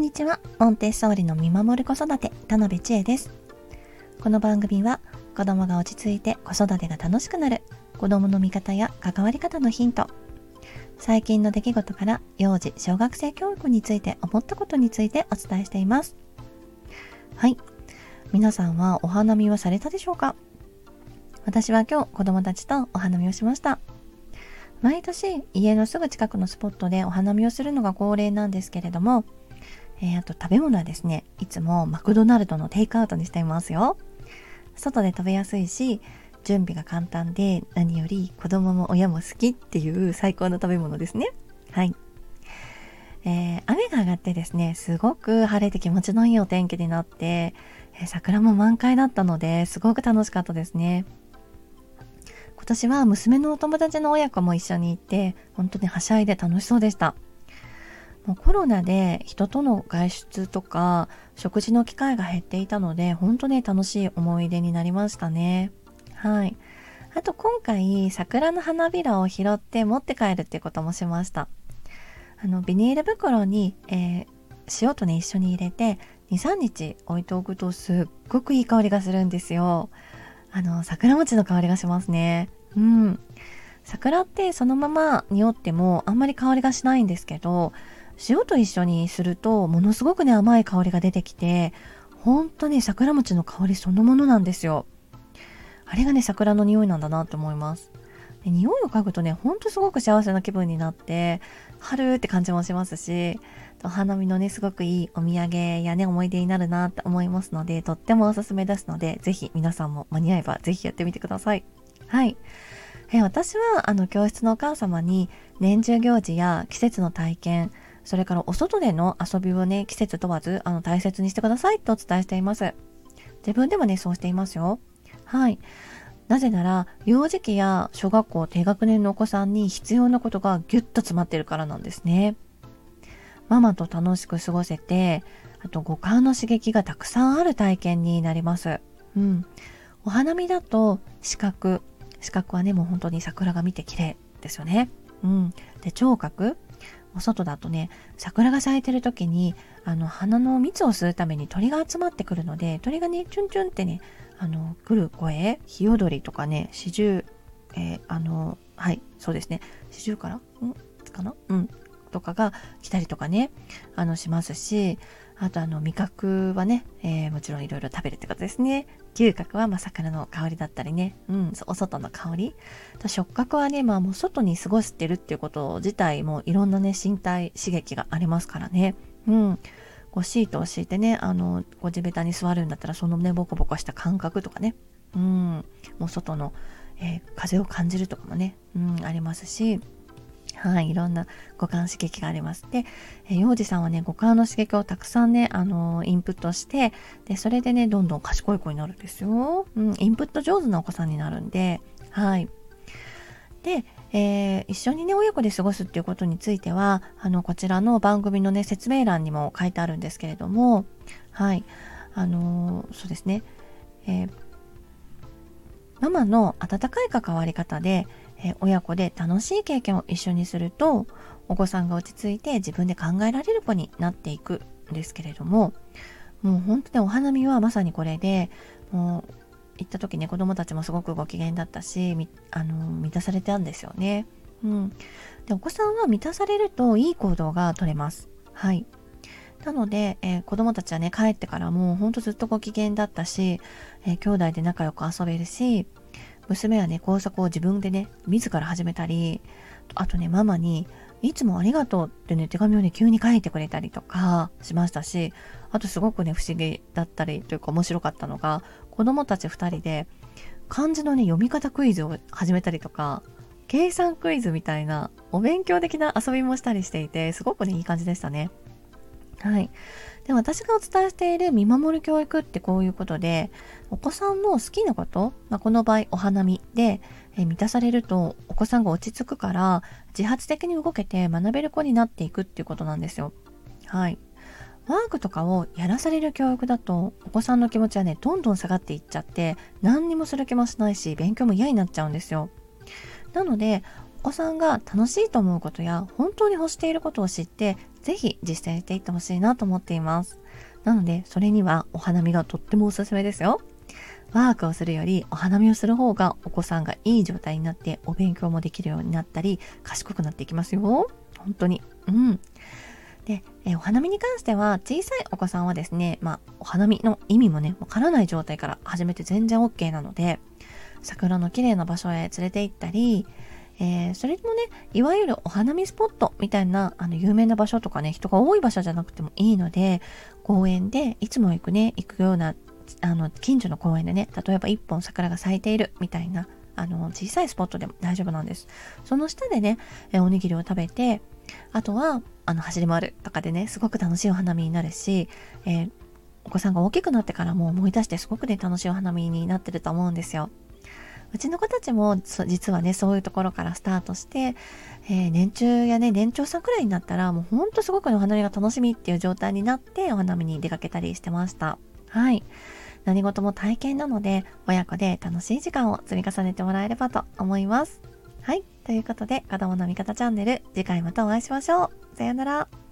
んにちは。モンテッソーリの見守る子育て、田辺千恵です。この番組は、子供が落ち着いて子育てが楽しくなる、子供の見方や関わり方のヒント、最近の出来事から幼児、小学生教育について思ったことについてお伝えしています。はい。皆さんはお花見はされたでしょうか？私は今日子供たちとお花見をしました。毎年家のすぐ近くのスポットでお花見をするのが恒例なんですけれども、えー、あと食べ物はですね、いつもマクドナルドのテイクアウトにしていますよ。外で食べやすいし、準備が簡単で何より子供も親も好きっていう最高の食べ物ですね。はい。えー、雨が上がってですね、すごく晴れて気持ちのいいお天気になって、えー、桜も満開だったのですごく楽しかったですね。今年は娘のお友達の親子も一緒に行って、本当にはしゃいで楽しそうでした。もうコロナで人との外出とか食事の機会が減っていたので本当に楽しい思い出になりましたね。はい。あと今回桜の花びらを拾って持って帰るっていうこともしました。あのビニール袋に、えー、塩とね一緒に入れて23日置いておくとすっごくいい香りがするんですよ。あの桜餅の香りがしますね。うん。桜ってそのまま匂ってもあんまり香りがしないんですけど塩と一緒にするとものすごくね甘い香りが出てきて本当に桜餅の香りそのものなんですよ。あれがね桜の匂いなんだなって思います。で匂いを嗅ぐとねほんとすごく幸せな気分になって春って感じもしますしお花見のねすごくいいお土産やね思い出になるなって思いますのでとってもおすすめですので是非皆さんも間に合えば是非やってみてください。はい。え私はあの教室のお母様に年中行事や季節の体験それからお外での遊びをね、季節問わず、あの、大切にしてくださいとお伝えしています。自分でもね、そうしていますよ。はい。なぜなら、幼児期や小学校低学年のお子さんに必要なことがギュッと詰まってるからなんですね。ママと楽しく過ごせて、あと五感の刺激がたくさんある体験になります。うん。お花見だと視覚。視覚はね、もう本当に桜が見て綺麗ですよね。うん。で、聴覚。お外だとね桜が咲いてる時にあの花の蜜を吸うために鳥が集まってくるので鳥がねチュンチュンってねあの来る声ヒヨドリとかね四十えー、あのはいそうですね。四十からん？かな？うん。とかが来たりとかねあのしますしあとあの味覚はね、えー、もちろんいろいろ食べるってことですね。嗅覚はまあ魚の香りだったりね、うん、お外の香り。触覚はね、まあもう外に過ごしてるっていうこと自体もいろんなね、身体刺激がありますからね。うん。こうシートを敷いてね、あの、こ地べたに座るんだったらそのね、ボコボコした感覚とかね、うん、もう外の、えー、風を感じるとかもね、うん、ありますし、はい、いろんな五感刺激があります。で、えー、幼児さんはね、五感の刺激をたくさんね、あのー、インプットして、で、それでね、どんどん賢い子になるんですよ。うん、インプット上手なお子さんになるんで、はい。で、えー、一緒にね、親子で過ごすっていうことについては、あの、こちらの番組のね、説明欄にも書いてあるんですけれども、はい。あのそうですね、えママの温かい関わり方で、え親子で楽しい経験を一緒にするとお子さんが落ち着いて自分で考えられる子になっていくんですけれどももう本当にお花見はまさにこれでもう行った時ね子供たちもすごくご機嫌だったしあの満たされたんですよね。うん、でお子さんは満たされるといい行動が取れます。はい。なので、えー、子供たちはね帰ってからもうほんとずっとご機嫌だったし、えー、兄弟で仲良く遊べるし娘はね、工作を自分でね、自ら始めたり、あとね、ママに、いつもありがとうってね、手紙をね、急に書いてくれたりとかしましたし、あとすごくね、不思議だったりというか面白かったのが、子供たち2人で、漢字のね、読み方クイズを始めたりとか、計算クイズみたいなお勉強的な遊びもしたりしていて、すごくね、いい感じでしたね。はい。で、私がお伝えしている見守る教育ってこういうことで、お子さんの好きなこと、まあ、この場合お花見で、え満たされるとお子さんが落ち着くから自発的に動けて学べる子になっていくっていうことなんですよ。はい。ワークとかをやらされる教育だとお子さんの気持ちはねどんどん下がっていっちゃって何にもする気もしないし勉強も嫌になっちゃうんですよ。なのでお子さんが楽しいと思うことや本当に欲していることを知ってぜひ実践していってほしいなと思っています。なのでそれにはお花見がとってもおすすめですよ。ワークをするよりお花見をする方がお子さんがいい状態になってお勉強もできるようになったり賢くなっていきますよ。本当に。うん。で、えお花見に関しては小さいお子さんはですね、まあ、お花見の意味もねわからない状態から始めて全然 OK なので桜の綺麗な場所へ連れて行ったりえー、それもねいわゆるお花見スポットみたいなあの有名な場所とかね人が多い場所じゃなくてもいいので公園でいつも行くね行くようなあの近所の公園でね例えば一本桜が咲いているみたいなあの小さいスポットでも大丈夫なんです。その下でねえおにぎりを食べてあとはあの走り回るとかでねすごく楽しいお花見になるし、えー、お子さんが大きくなってからも思い出してすごくね楽しいお花見になってると思うんですよ。うちの子たちも実はねそういうところからスタートして、えー、年中やね年長さんくらいになったらもうほんとすごくお花見が楽しみっていう状態になってお花見に出かけたりしてました。はい。何事も体験なので親子で楽しい時間を積み重ねてもらえればと思います。はい。ということで子供の味方チャンネル次回またお会いしましょう。さようなら。